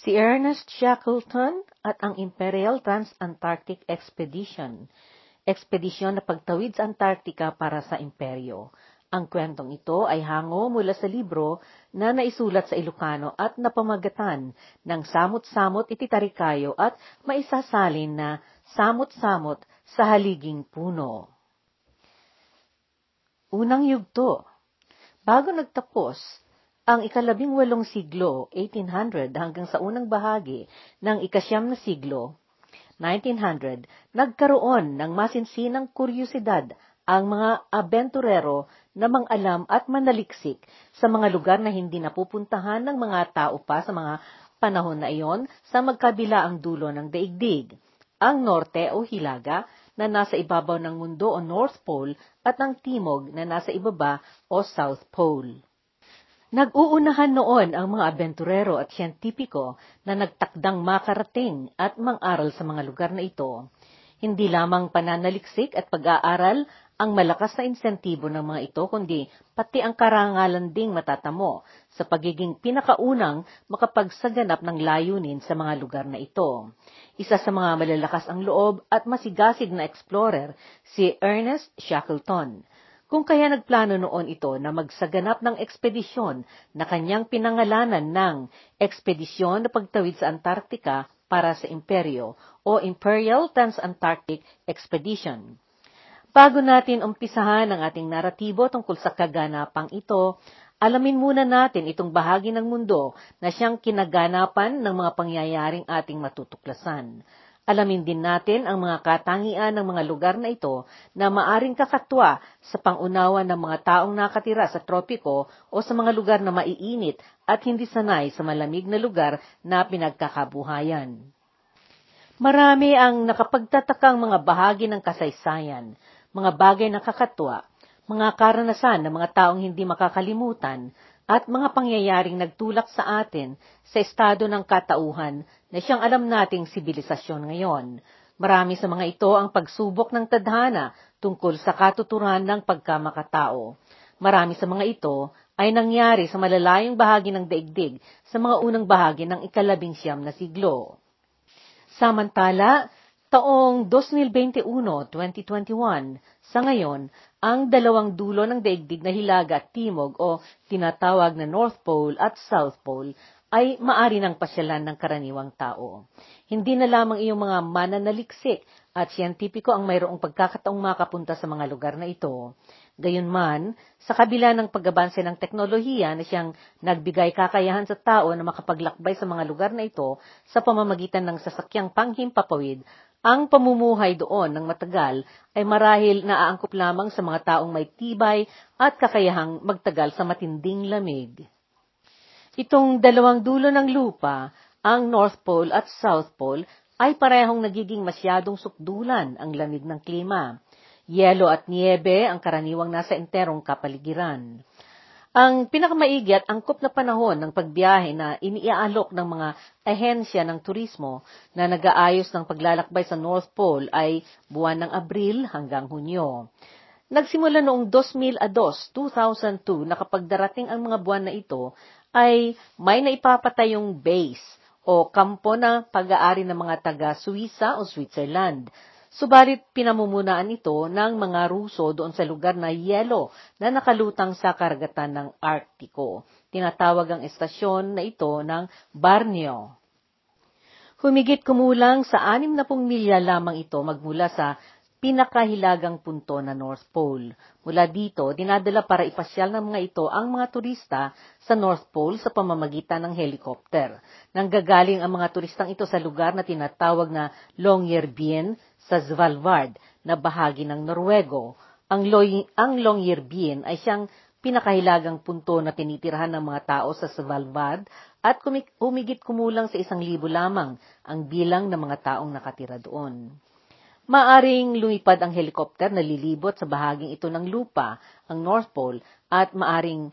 si Ernest Shackleton at ang Imperial Trans-Antarctic Expedition, ekspedisyon na pagtawid sa Antarctica para sa imperyo. Ang kwentong ito ay hango mula sa libro na naisulat sa Ilocano at napamagatan ng Samot-Samot Ititarikayo at maisasalin na Samot-Samot sa Haliging Puno. Unang Yugto Bago nagtapos ang ikalabing walong siglo, 1800 hanggang sa unang bahagi ng ikasyam na siglo, 1900, nagkaroon ng masinsinang kuryusidad ang mga abenturero na mang-alam at manaliksik sa mga lugar na hindi napupuntahan ng mga tao pa sa mga panahon na iyon sa magkabila ang dulo ng daigdig. Ang norte o hilaga na nasa ibabaw ng mundo o North Pole at ang timog na nasa ibaba o South Pole. Nag-uunahan noon ang mga abenturero at siyentipiko na nagtakdang makarating at mang-aral sa mga lugar na ito. Hindi lamang pananaliksik at pag-aaral ang malakas na insentibo ng mga ito, kundi pati ang karangalan ding matatamo sa pagiging pinakaunang makapagsaganap ng layunin sa mga lugar na ito. Isa sa mga malalakas ang loob at masigasig na explorer, si Ernest Shackleton. Kung kaya nagplano noon ito na magsaganap ng ekspedisyon na kanyang pinangalanan ng Ekspedisyon na Pagtawid sa Antarctica para sa Imperyo o Imperial Trans-Antarctic Expedition. Bago natin umpisahan ang ating naratibo tungkol sa kaganapang ito, alamin muna natin itong bahagi ng mundo na siyang kinaganapan ng mga pangyayaring ating matutuklasan. Alamin din natin ang mga katangian ng mga lugar na ito na maaring kakatwa sa pangunawa ng mga taong nakatira sa tropiko o sa mga lugar na maiinit at hindi sanay sa malamig na lugar na pinagkakabuhayan. Marami ang nakapagtatakang mga bahagi ng kasaysayan, mga bagay na kakatwa, mga karanasan ng mga taong hindi makakalimutan, at mga pangyayaring nagtulak sa atin sa estado ng katauhan na siyang alam nating sibilisasyon ngayon. Marami sa mga ito ang pagsubok ng tadhana tungkol sa katuturan ng pagkamakatao. Marami sa mga ito ay nangyari sa malalayong bahagi ng daigdig sa mga unang bahagi ng ikalabing siyam na siglo. Samantala, taong 2021, 2021, sa ngayon, ang dalawang dulo ng daigdig na hilaga at timog o tinatawag na North Pole at South Pole ay maari ng pasyalan ng karaniwang tao. Hindi na lamang iyong mga mananaliksik at siyentipiko ang mayroong pagkakataong makapunta sa mga lugar na ito. Gayunman, sa kabila ng pag-abanse ng teknolohiya na siyang nagbigay kakayahan sa tao na makapaglakbay sa mga lugar na ito sa pamamagitan ng sasakyang panghimpapawid, ang pamumuhay doon ng matagal ay marahil naaangkop lamang sa mga taong may tibay at kakayahang magtagal sa matinding lamig. Itong dalawang dulo ng lupa, ang North Pole at South Pole, ay parehong nagiging masyadong sukdulan ang lamig ng klima. Yelo at niebe ang karaniwang nasa enterong kapaligiran. Ang pinakamaigi at angkop na panahon ng pagbiyahe na iniaalok ng mga ahensya ng turismo na nag-aayos ng paglalakbay sa North Pole ay buwan ng Abril hanggang Hunyo. Nagsimula noong 2002, 2002 na kapag darating ang mga buwan na ito, ay may naipapatayong base o kampo na pag-aari ng mga taga Suisa o Switzerland Subalit pinamumulaan ito ng mga Ruso doon sa lugar na yelo na nakalutang sa karagatan ng Arktiko. Tinatawag ang estasyon na ito ng Barnio. Humigit kumulang sa 60 milya lamang ito magmula sa pinakahilagang punto na North Pole. Mula dito, dinadala para ipasyal ng mga ito ang mga turista sa North Pole sa pamamagitan ng helicopter. Nanggagaling ang mga turistang ito sa lugar na tinatawag na Longyearbyen sa Svalbard na bahagi ng Norwego. Ang, Loy- ang Longyearbyen ay siyang pinakahilagang punto na tinitirahan ng mga tao sa Svalbard at humigit kumulang sa isang libo lamang ang bilang ng mga taong nakatira doon. Maaring lumipad ang helikopter na lilibot sa bahaging ito ng lupa, ang North Pole, at maaring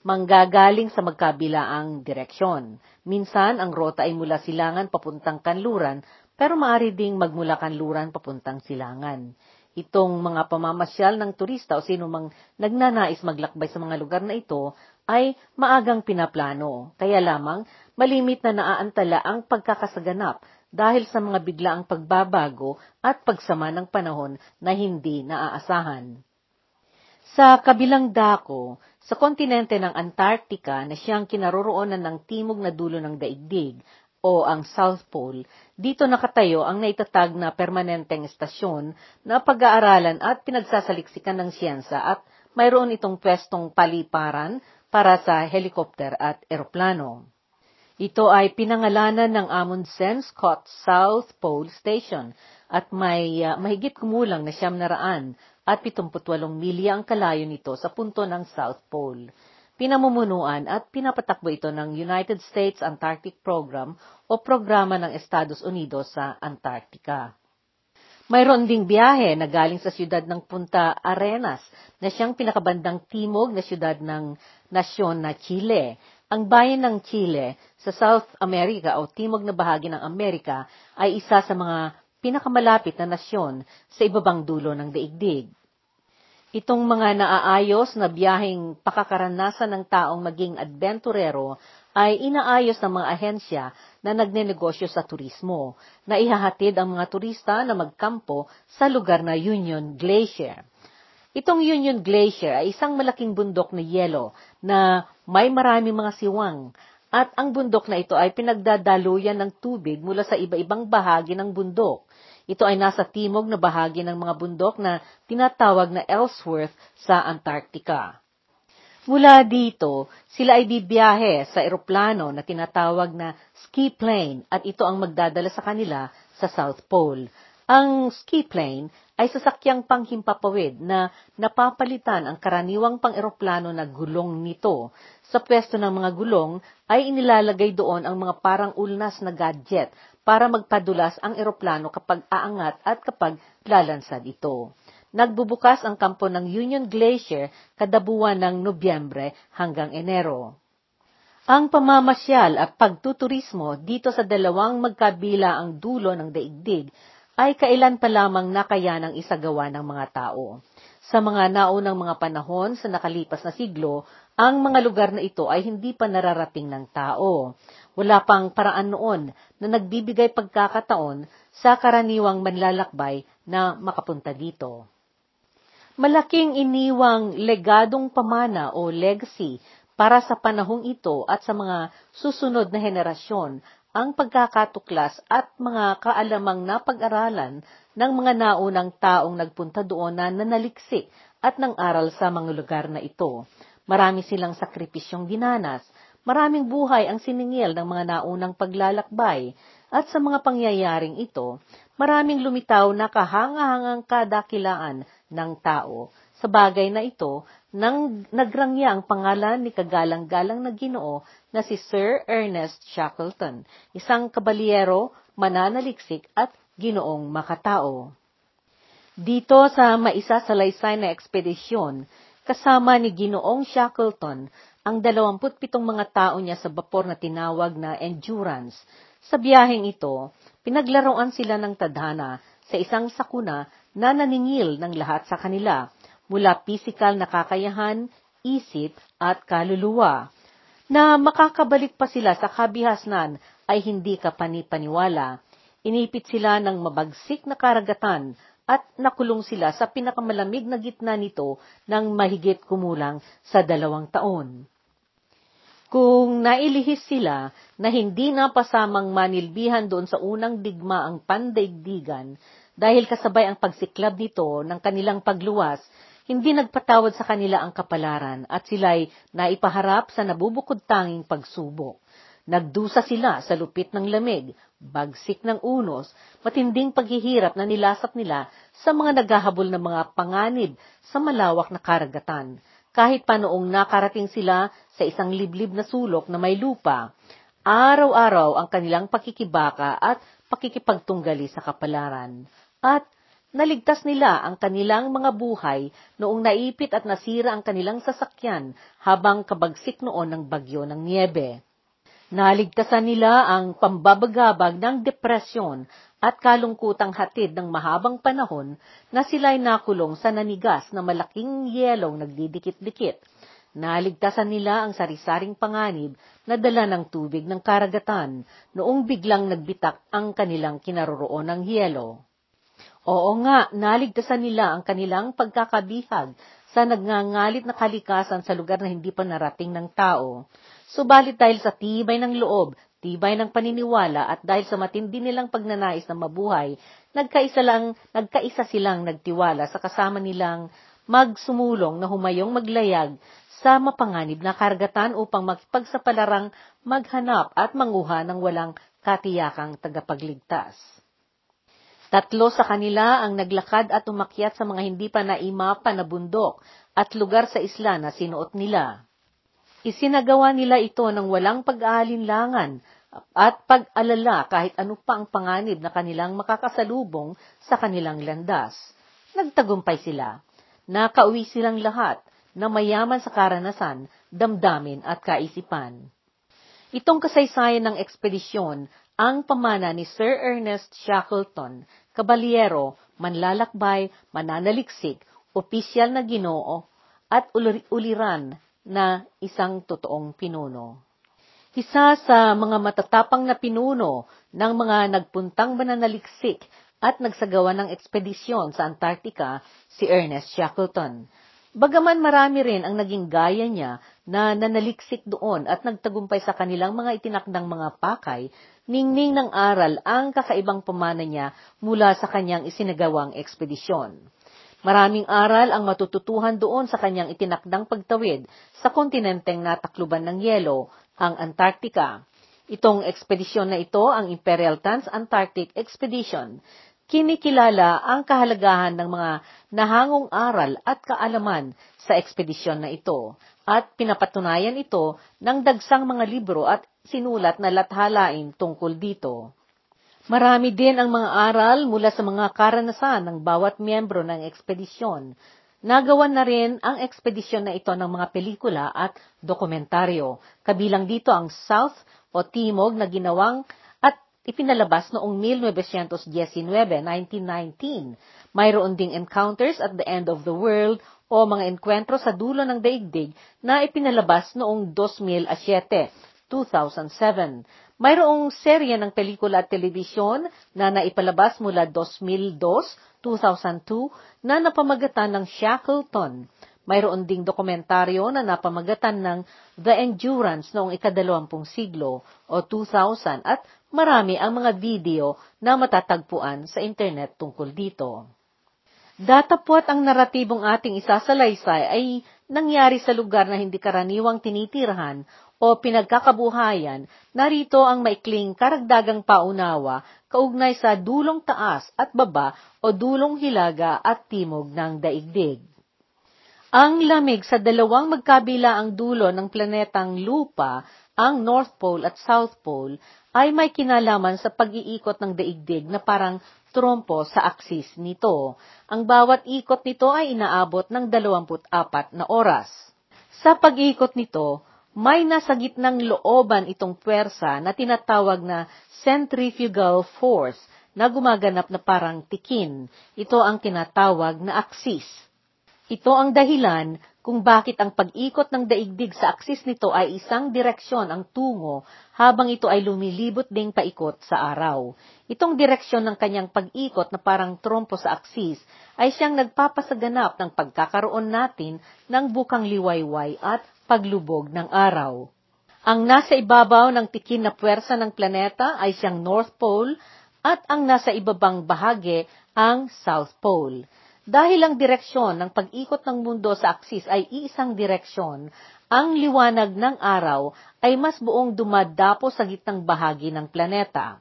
manggagaling sa magkabilaang direksyon. Minsan, ang rota ay mula silangan papuntang kanluran, pero maaari ding magmula kanluran papuntang silangan. Itong mga pamamasyal ng turista o sino mang nagnanais maglakbay sa mga lugar na ito, ay maagang pinaplano, kaya lamang malimit na naaantala ang pagkakasaganap dahil sa mga biglaang pagbabago at pagsama ng panahon na hindi naaasahan. Sa kabilang dako, sa kontinente ng Antarctica na siyang kinaroroonan ng timog na dulo ng daigdig o ang South Pole, dito nakatayo ang naitatag na permanenteng estasyon na pag-aaralan at pinagsasaliksikan ng siyensa at mayroon itong pwestong paliparan para sa helikopter at eroplano. Ito ay pinangalanan ng Amundsen Scott South Pole Station at may uh, mahigit kumulang na siyam na raan at 78 milya ang kalayo nito sa punto ng South Pole pinamumunuan at pinapatakbo ito ng United States Antarctic Program o programa ng Estados Unidos sa Antarctica. Mayroon ding biyahe na galing sa siyudad ng Punta Arenas na siyang pinakabandang timog na siyudad ng nasyon na Chile. Ang bayan ng Chile sa South America o timog na bahagi ng Amerika ay isa sa mga pinakamalapit na nasyon sa ibabang dulo ng daigdig. Itong mga naaayos na biyaheng pakakaranasan ng taong maging adventurero ay inaayos ng mga ahensya na nagnenegosyo sa turismo, na ihahatid ang mga turista na magkampo sa lugar na Union Glacier. Itong Union Glacier ay isang malaking bundok na yelo na may maraming mga siwang at ang bundok na ito ay pinagdadaluyan ng tubig mula sa iba-ibang bahagi ng bundok ito ay nasa timog na bahagi ng mga bundok na tinatawag na Ellsworth sa Antarctica. Mula dito, sila ay bibiyahe sa eroplano na tinatawag na ski plane at ito ang magdadala sa kanila sa South Pole. Ang ski plane ay sasakyang panghimpapawid na napapalitan ang karaniwang pang-eroplano na gulong nito. Sa pwesto ng mga gulong ay inilalagay doon ang mga parang ulnas na gadget para magpadulas ang eroplano kapag aangat at kapag lalansad ito. Nagbubukas ang kampo ng Union Glacier kada buwan ng Nobyembre hanggang Enero. Ang pamamasyal at pagtuturismo dito sa dalawang magkabila ang dulo ng daigdig ay kailan pa lamang nakaya ng isagawa ng mga tao. Sa mga naunang mga panahon sa nakalipas na siglo, ang mga lugar na ito ay hindi pa nararating ng tao. Wala pang paraan noon na nagbibigay pagkakataon sa karaniwang manlalakbay na makapunta dito. Malaking iniwang legadong pamana o legacy para sa panahong ito at sa mga susunod na henerasyon ang pagkakatuklas at mga kaalamang napag-aralan ng mga naunang taong nagpunta doon na nanaliksik at nang aral sa mga lugar na ito. Marami silang sakripisyong dinanas, Maraming buhay ang siningil ng mga naunang paglalakbay at sa mga pangyayaring ito, maraming lumitaw na kahangahangang kadakilaan ng tao. Sa bagay na ito, nang nagrangya ang pangalan ni kagalang-galang na ginoo na si Sir Ernest Shackleton, isang kabalyero, mananaliksik at ginoong makatao. Dito sa maisa sa laysay na ekspedisyon, kasama ni Ginoong Shackleton ang 27 mga tao niya sa bapor na tinawag na Endurance. Sa biyaheng ito, pinaglaruan sila ng tadhana sa isang sakuna na naningil ng lahat sa kanila, mula pisikal na kakayahan, isip at kaluluwa. Na makakabalik pa sila sa kabihasnan ay hindi ka panipaniwala. Inipit sila ng mabagsik na karagatan at nakulong sila sa pinakamalamig na gitna nito ng mahigit kumulang sa dalawang taon. Kung nailihis sila na hindi napasamang manilbihan doon sa unang digma ang pandaigdigan dahil kasabay ang pagsiklab nito ng kanilang pagluwas, hindi nagpatawad sa kanila ang kapalaran at sila'y naipaharap sa nabubukod tanging pagsubok. Nagdusa sila sa lupit ng lamig, bagsik ng unos, matinding paghihirap na nilasak nila sa mga naghahabol ng mga panganib sa malawak na karagatan kahit pa noong nakarating sila sa isang liblib na sulok na may lupa, araw-araw ang kanilang pakikibaka at pakikipagtunggali sa kapalaran. At naligtas nila ang kanilang mga buhay noong naipit at nasira ang kanilang sasakyan habang kabagsik noon ng bagyo ng niebe. Naligtasan nila ang pambabagabag ng depresyon at kalungkutang hatid ng mahabang panahon na sila'y nakulong sa nanigas na malaking yelong nagdidikit-dikit. naligtasan nila ang sarisaring panganib na dala ng tubig ng karagatan noong biglang nagbitak ang kanilang kinaroroon ng hielo. Oo nga, naligtasan nila ang kanilang pagkakabihag sa nagngangalit na kalikasan sa lugar na hindi pa narating ng tao. Subalit dahil sa tibay ng loob, tibay ng paniniwala at dahil sa matindi nilang pagnanais na mabuhay, nagkaisa lang, nagkaisa silang nagtiwala sa kasama nilang magsumulong na humayong maglayag sa mapanganib na karagatan upang makipagsapalarang maghanap at manguha ng walang katiyakang tagapagligtas. Tatlo sa kanila ang naglakad at umakyat sa mga hindi pa naimapa na bundok at lugar sa isla na sinuot nila. Isinagawa nila ito ng walang pag-aalinlangan at pag-alala kahit ano pa ang panganib na kanilang makakasalubong sa kanilang landas. Nagtagumpay sila nakauwi silang lahat na mayaman sa karanasan, damdamin at kaisipan. Itong kasaysayan ng ekspedisyon ang pamana ni Sir Ernest Shackleton, kabalyero, manlalakbay, mananaliksik, opisyal na ginoo, at uliran na isang totoong pinuno. Isa sa mga matatapang na pinuno ng mga nagpuntang mananaliksik at nagsagawa ng ekspedisyon sa Antarctica si Ernest Shackleton. Bagaman marami rin ang naging gaya niya na nanaliksik doon at nagtagumpay sa kanilang mga itinakdang mga pakay, ningning ng aral ang kakaibang pamana niya mula sa kanyang isinagawang ekspedisyon. Maraming aral ang matututuhan doon sa kanyang itinakdang pagtawid sa kontinenteng natakluban ng yelo, ang Antarctica. Itong ekspedisyon na ito ang Imperial Trans-Antarctic Expedition kinikilala ang kahalagahan ng mga nahangong aral at kaalaman sa ekspedisyon na ito at pinapatunayan ito ng dagsang mga libro at sinulat na lathalain tungkol dito. Marami din ang mga aral mula sa mga karanasan ng bawat miyembro ng ekspedisyon. Nagawan na rin ang ekspedisyon na ito ng mga pelikula at dokumentaryo, kabilang dito ang South o Timog na ginawang ipinalabas noong 1919, 1919. Mayroon ding Encounters at the End of the World o mga enkwentro sa dulo ng daigdig na ipinalabas noong 2007, 2007. Mayroong serye ng pelikula at telebisyon na naipalabas mula 2002, 2002 na napamagatan ng Shackleton. Mayroon ding dokumentaryo na napamagatan ng The Endurance noong ikadalawampung siglo o 2000 at marami ang mga video na matatagpuan sa internet tungkol dito. Datapwat ang naratibong ating isasalaysay ay nangyari sa lugar na hindi karaniwang tinitirahan o pinagkakabuhayan, narito ang maikling karagdagang paunawa kaugnay sa dulong taas at baba o dulong hilaga at timog ng daigdig. Ang lamig sa dalawang magkabila ang dulo ng planetang lupa, ang North Pole at South Pole, ay may kinalaman sa pag-iikot ng daigdig na parang trompo sa aksis nito. Ang bawat ikot nito ay inaabot ng 24 na oras. Sa pag-ikot nito, may nasa gitnang looban itong puwersa na tinatawag na centrifugal force na gumaganap na parang tikin. Ito ang tinatawag na aksis. Ito ang dahilan kung bakit ang pag-ikot ng daigdig sa aksis nito ay isang direksyon ang tungo habang ito ay lumilibot ding paikot sa araw. Itong direksyon ng kanyang pag-ikot na parang trompo sa aksis ay siyang nagpapasaganap ng pagkakaroon natin ng bukang liwayway at paglubog ng araw. Ang nasa ibabaw ng tikin na puwersa ng planeta ay siyang North Pole at ang nasa ibabang bahagi ang South Pole. Dahil ang direksyon ng pag-ikot ng mundo sa aksis ay iisang direksyon, ang liwanag ng araw ay mas buong dumadapo sa gitnang bahagi ng planeta.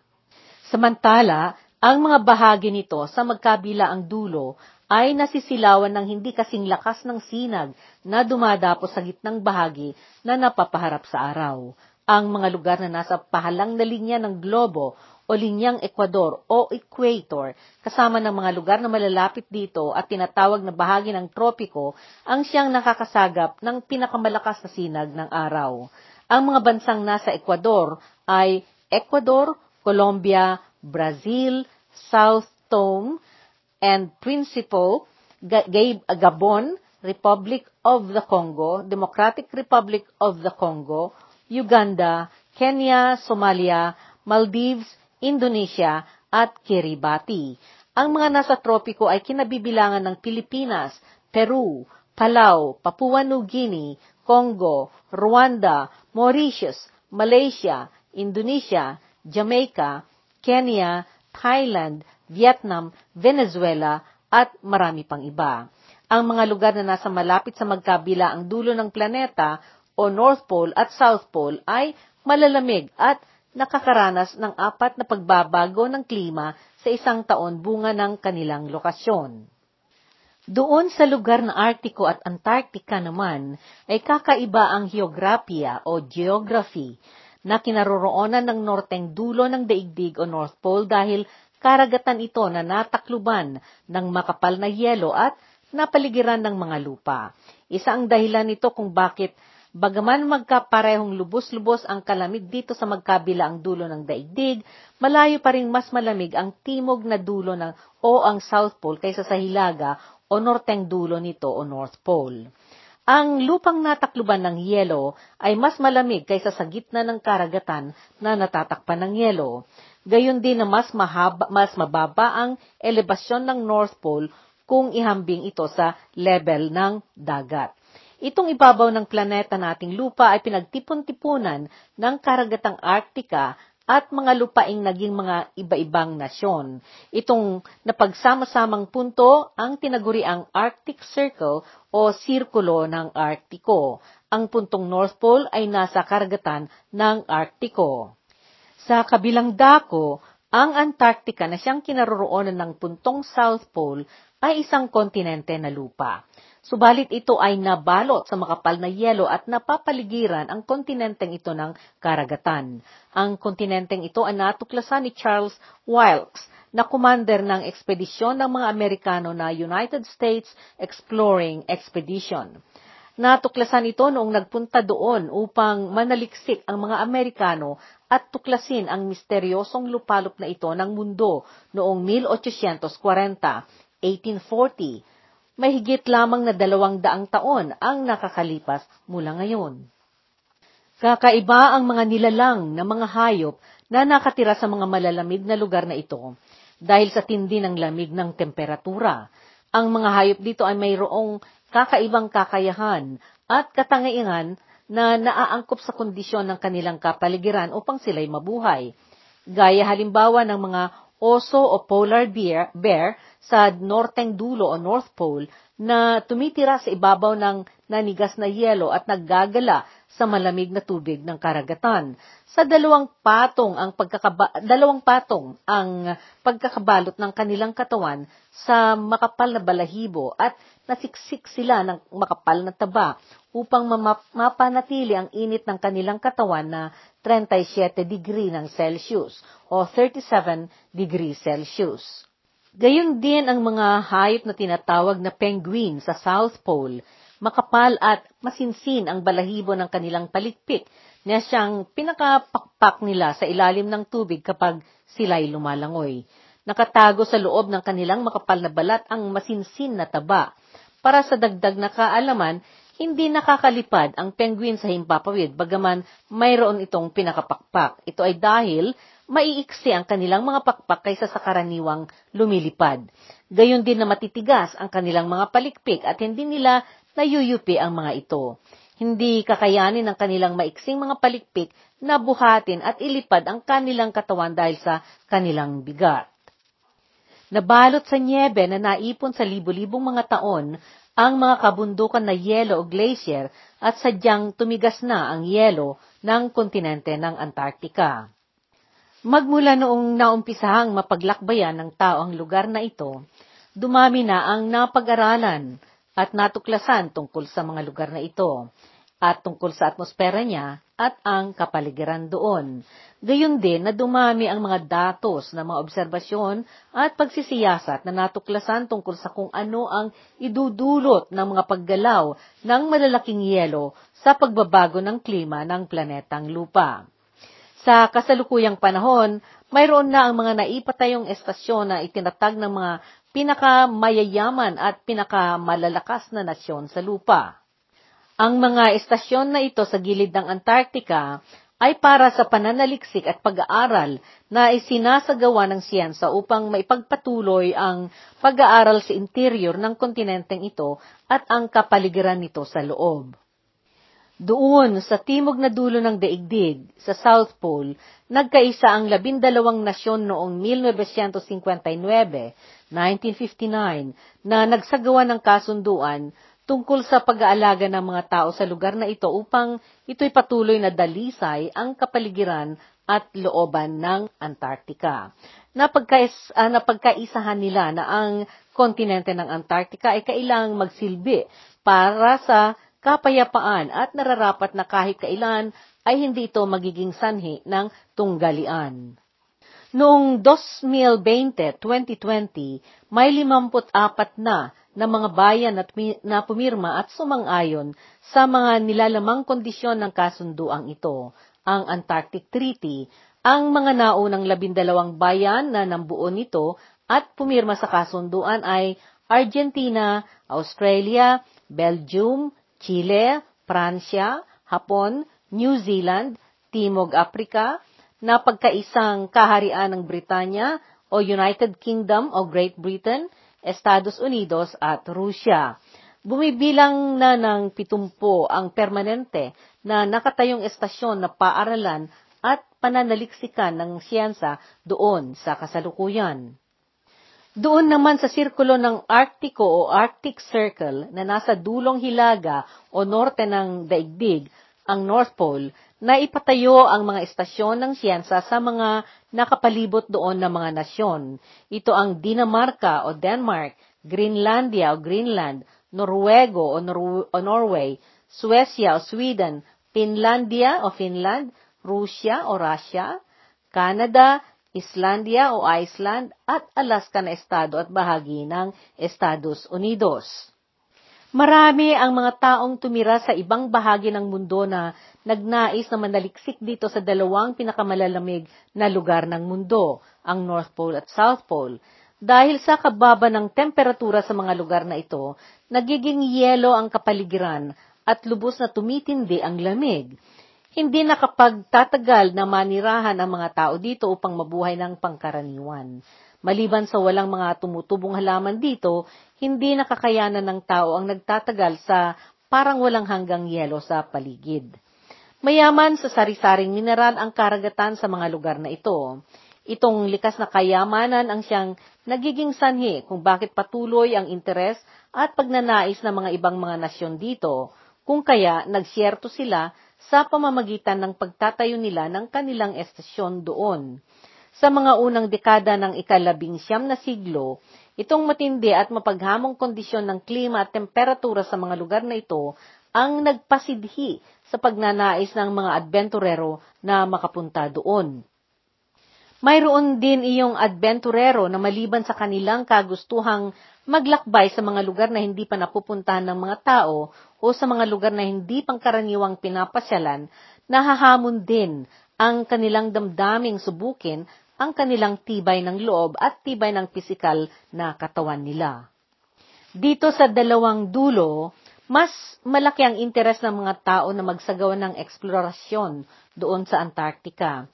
Samantala, ang mga bahagi nito sa magkabila ang dulo ay nasisilawan ng hindi kasing lakas ng sinag na dumadapo sa gitnang bahagi na napapaharap sa araw. Ang mga lugar na nasa pahalang na linya ng globo o linyang Ecuador o equator, kasama ng mga lugar na malalapit dito at tinatawag na bahagi ng tropiko, ang siyang nakakasagap ng pinakamalakas na sinag ng araw. Ang mga bansang nasa Ecuador ay Ecuador, Colombia, Brazil, South Tome and Principe, Gabon, Republic of the Congo, Democratic Republic of the Congo, Uganda, Kenya, Somalia, Maldives, Indonesia, at Kiribati. Ang mga nasa tropiko ay kinabibilangan ng Pilipinas, Peru, Palau, Papua New Guinea, Congo, Rwanda, Mauritius, Malaysia, Indonesia, Jamaica, Kenya, Thailand, Vietnam, Venezuela, at marami pang iba. Ang mga lugar na nasa malapit sa magkabila ang dulo ng planeta o North Pole at South Pole ay malalamig at nakakaranas ng apat na pagbabago ng klima sa isang taon bunga ng kanilang lokasyon. Doon sa lugar na Artiko at Antarctica naman ay kakaiba ang geografiya o geography na kinaroroonan ng norteng dulo ng daigdig o North Pole dahil karagatan ito na natakluban ng makapal na yelo at napaligiran ng mga lupa. Isa ang dahilan nito kung bakit bagaman magkaparehong lubos-lubos ang kalamig dito sa magkabilaang dulo ng daigdig, malayo pa rin mas malamig ang timog na dulo ng o ang South Pole kaysa sa hilaga o norteng dulo nito o North Pole. Ang lupang natakluban ng yelo ay mas malamig kaysa sa gitna ng karagatan na natatakpan ng yelo. Gayon din na mas, mahaba, mas mababa ang elevasyon ng North Pole kung ihambing ito sa level ng dagat. Itong ibabaw ng planeta nating lupa ay pinagtipon-tipunan ng karagatang Arctica at mga lupaing naging mga iba-ibang nasyon. Itong napagsama-samang punto ang tinaguri ang Arctic Circle o Sirkulo ng Arktiko. Ang puntong North Pole ay nasa karagatan ng Arktiko. Sa kabilang dako, ang Antarctica na siyang kinaroroonan ng puntong South Pole ay isang kontinente na lupa. Subalit ito ay nabalot sa makapal na yelo at napapaligiran ang kontinenteng ito ng karagatan. Ang kontinenteng ito ay natuklasan ni Charles Wilkes na commander ng ekspedisyon ng mga Amerikano na United States Exploring Expedition. Natuklasan ito noong nagpunta doon upang manaliksik ang mga Amerikano at tuklasin ang misteryosong lupalop na ito ng mundo noong 1840, 1840 may higit lamang na dalawang daang taon ang nakakalipas mula ngayon. Kakaiba ang mga nilalang na mga hayop na nakatira sa mga malalamig na lugar na ito dahil sa tindi ng lamig ng temperatura. Ang mga hayop dito ay mayroong kakaibang kakayahan at katangian na naaangkop sa kondisyon ng kanilang kapaligiran upang sila'y mabuhay. Gaya halimbawa ng mga oso o polar bear, bear sa norteng dulo o North Pole na tumitira sa ibabaw ng nanigas na yelo at naggagala sa malamig na tubig ng karagatan. Sa dalawang patong ang pagkakaba, dalawang patong ang pagkakabalot ng kanilang katawan sa makapal na balahibo at nasiksik sila ng makapal na taba upang mapanatili ang init ng kanilang katawan na 37 degree ng Celsius o 37 degree Celsius. Gayon din ang mga hayop na tinatawag na penguin sa South Pole, makapal at masinsin ang balahibo ng kanilang palikpik na siyang pinakapakpak nila sa ilalim ng tubig kapag sila'y lumalangoy. Nakatago sa loob ng kanilang makapal na balat ang masinsin na taba. Para sa dagdag na kaalaman, hindi nakakalipad ang penguin sa himpapawid bagaman mayroon itong pinakapakpak. Ito ay dahil maiiksi ang kanilang mga pakpak kaysa sa karaniwang lumilipad. Gayon din na matitigas ang kanilang mga palikpik at hindi nila nayuyupi ang mga ito. Hindi kakayanin ng kanilang maiksing mga palikpik na buhatin at ilipad ang kanilang katawan dahil sa kanilang bigat. Nabalot sa niebe na naipon sa libo-libong mga taon ang mga kabundukan na yelo o glacier at sadyang tumigas na ang yelo ng kontinente ng Antarctica. Magmula noong naumpisahang mapaglakbayan ng tao ang lugar na ito, dumami na ang napag-aralan at natuklasan tungkol sa mga lugar na ito at tungkol sa atmosfera niya at ang kapaligiran doon. Gayon din na dumami ang mga datos na mga obserbasyon at pagsisiyasat na natuklasan tungkol sa kung ano ang idudulot ng mga paggalaw ng malalaking yelo sa pagbabago ng klima ng planetang lupa. Sa kasalukuyang panahon, mayroon na ang mga naipatayong estasyon na itinatag ng mga pinakamayayaman at pinakamalalakas na nasyon sa lupa. Ang mga estasyon na ito sa gilid ng Antarctica ay para sa pananaliksik at pag-aaral na isinasagawa ng siyensa upang maipagpatuloy ang pag-aaral sa interior ng kontinenteng ito at ang kapaligiran nito sa loob. Doon, sa timog na dulo ng daigdig, sa South Pole, nagkaisa ang labindalawang nasyon noong 1959, 1959, na nagsagawa ng kasunduan tungkol sa pag-aalaga ng mga tao sa lugar na ito upang ito'y patuloy na dalisay ang kapaligiran at looban ng Antarctica. Napagkais, uh, napagkaisahan nila na ang kontinente ng Antarctica ay kailang magsilbi para sa kapayapaan at nararapat na kahit kailan ay hindi ito magiging sanhi ng tunggalian. Noong 2020, 2020, may 54 na na mga bayan at na pumirma at sumang-ayon sa mga nilalamang kondisyon ng kasunduang ito, ang Antarctic Treaty, ang mga naunang labindalawang bayan na nambuo nito at pumirma sa kasunduan ay Argentina, Australia, Belgium, Chile, Pransya, Hapon, New Zealand, Timog Africa, na pagkaisang kaharian ng Britanya o United Kingdom o Great Britain, Estados Unidos at Rusya. Bumibilang na ng pitumpo ang permanente na nakatayong estasyon na paaralan at pananaliksikan ng siyensa doon sa kasalukuyan. Doon naman sa sirkulo ng Arctico o Arctic Circle na nasa dulong hilaga o norte ng daigdig, ang North Pole, na ipatayo ang mga estasyon ng siyensa sa mga nakapalibot doon na mga nasyon. Ito ang Dinamarca o Denmark, Greenlandia o Greenland, Norwego o, Nor- o Norway, Suecia o Sweden, Finlandia o Finland, Russia o Russia, Canada, Islandia o Iceland at Alaska na estado at bahagi ng Estados Unidos. Marami ang mga taong tumira sa ibang bahagi ng mundo na nagnais na manaliksik dito sa dalawang pinakamalalamig na lugar ng mundo, ang North Pole at South Pole. Dahil sa kababa ng temperatura sa mga lugar na ito, nagiging yelo ang kapaligiran at lubos na tumitindi ang lamig hindi nakapagtatagal na manirahan ang mga tao dito upang mabuhay ng pangkaraniwan. Maliban sa walang mga tumutubong halaman dito, hindi nakakayanan ng tao ang nagtatagal sa parang walang hanggang yelo sa paligid. Mayaman sa sari-saring mineral ang karagatan sa mga lugar na ito. Itong likas na kayamanan ang siyang nagiging sanhi kung bakit patuloy ang interes at pagnanais ng mga ibang mga nasyon dito, kung kaya nagsyerto sila sa pamamagitan ng pagtatayo nila ng kanilang estasyon doon. Sa mga unang dekada ng ikalabing siyam na siglo, itong matindi at mapaghamong kondisyon ng klima at temperatura sa mga lugar na ito ang nagpasidhi sa pagnanais ng mga adventurero na makapunta doon. Mayroon din iyong adventurero na maliban sa kanilang kagustuhang maglakbay sa mga lugar na hindi pa napupuntahan ng mga tao o sa mga lugar na hindi pangkaraniwang pinapasyalan, nahahamon din ang kanilang damdaming subukin ang kanilang tibay ng loob at tibay ng pisikal na katawan nila. Dito sa dalawang dulo, mas malaki ang interes ng mga tao na magsagawa ng eksplorasyon doon sa Antarctica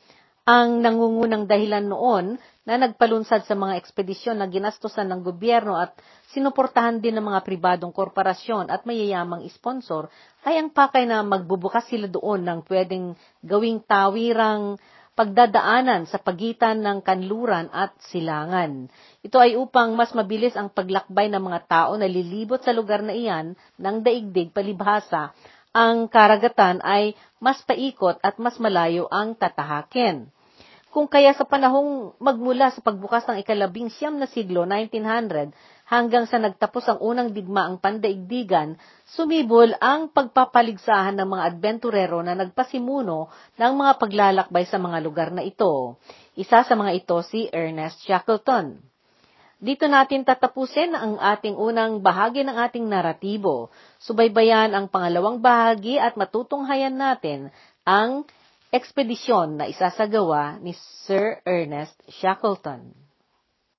ang nangungunang dahilan noon na nagpalunsad sa mga ekspedisyon na ginastosan ng gobyerno at sinuportahan din ng mga pribadong korporasyon at mayayamang sponsor ay ang pakay na magbubukas sila doon ng pwedeng gawing tawirang pagdadaanan sa pagitan ng kanluran at silangan. Ito ay upang mas mabilis ang paglakbay ng mga tao na lilibot sa lugar na iyan ng daigdig palibhasa ang karagatan ay mas paikot at mas malayo ang tatahakin. Kung kaya sa panahong magmula sa pagbukas ng ikalabing siyam na siglo, 1900, hanggang sa nagtapos ang unang digmaang pandaigdigan, sumibol ang pagpapaligsahan ng mga adventurero na nagpasimuno ng mga paglalakbay sa mga lugar na ito. Isa sa mga ito si Ernest Shackleton. Dito natin tatapusin ang ating unang bahagi ng ating naratibo. Subaybayan ang pangalawang bahagi at matutunghayan natin ang ekspedisyon na isasagawa ni Sir Ernest Shackleton.